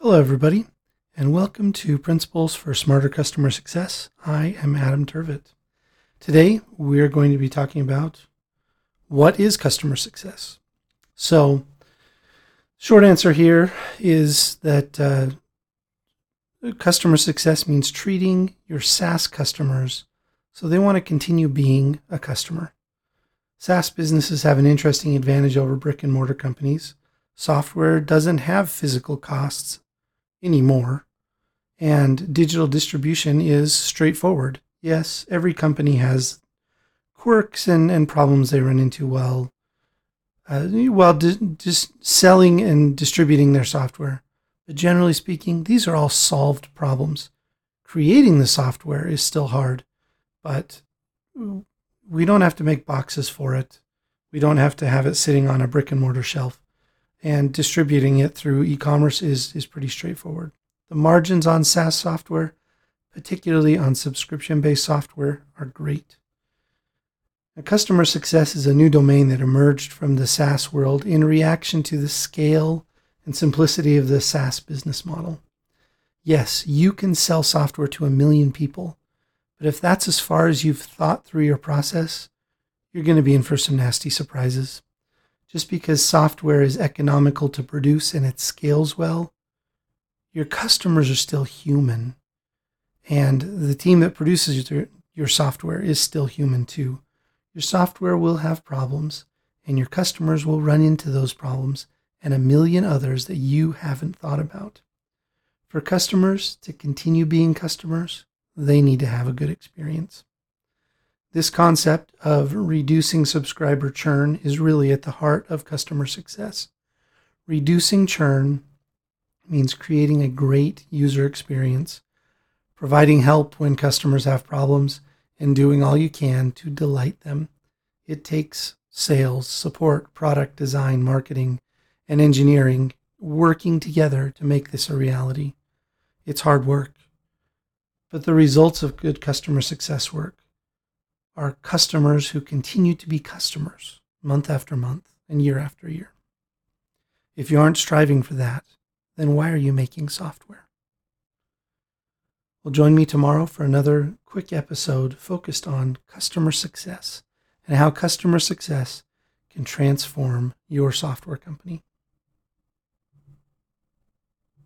Hello, everybody, and welcome to Principles for Smarter Customer Success. I am Adam Turvitt. Today, we're going to be talking about what is customer success. So, short answer here is that uh, customer success means treating your SaaS customers so they want to continue being a customer. SaaS businesses have an interesting advantage over brick and mortar companies. Software doesn't have physical costs anymore. And digital distribution is straightforward. Yes, every company has quirks and, and problems they run into while uh, while di- just selling and distributing their software. But generally speaking, these are all solved problems. Creating the software is still hard, but we don't have to make boxes for it. We don't have to have it sitting on a brick and mortar shelf and distributing it through e-commerce is is pretty straightforward. The margins on SaaS software, particularly on subscription-based software, are great. Now, customer success is a new domain that emerged from the SaaS world in reaction to the scale and simplicity of the SaaS business model. Yes, you can sell software to a million people, but if that's as far as you've thought through your process, you're going to be in for some nasty surprises. Just because software is economical to produce and it scales well, your customers are still human. And the team that produces your, software is still human too. Your software will have problems, and your customers will run into those problems and a million others that you haven't thought about. For customers to continue being customers, they need to have a good experience. This concept of reducing subscriber churn is really at the heart of customer success. Reducing churn means creating a great user experience, providing help when customers have problems, and doing all you can to delight them. It takes sales, support, product design, marketing, and engineering working together to make this a reality. It's hard work, but the results of good customer success work are customers who continue to be customers month after month and year after year. If you aren't striving for that, then why are you making software? Well, join me tomorrow for another quick episode focused on customer success and how customer success can transform your software company.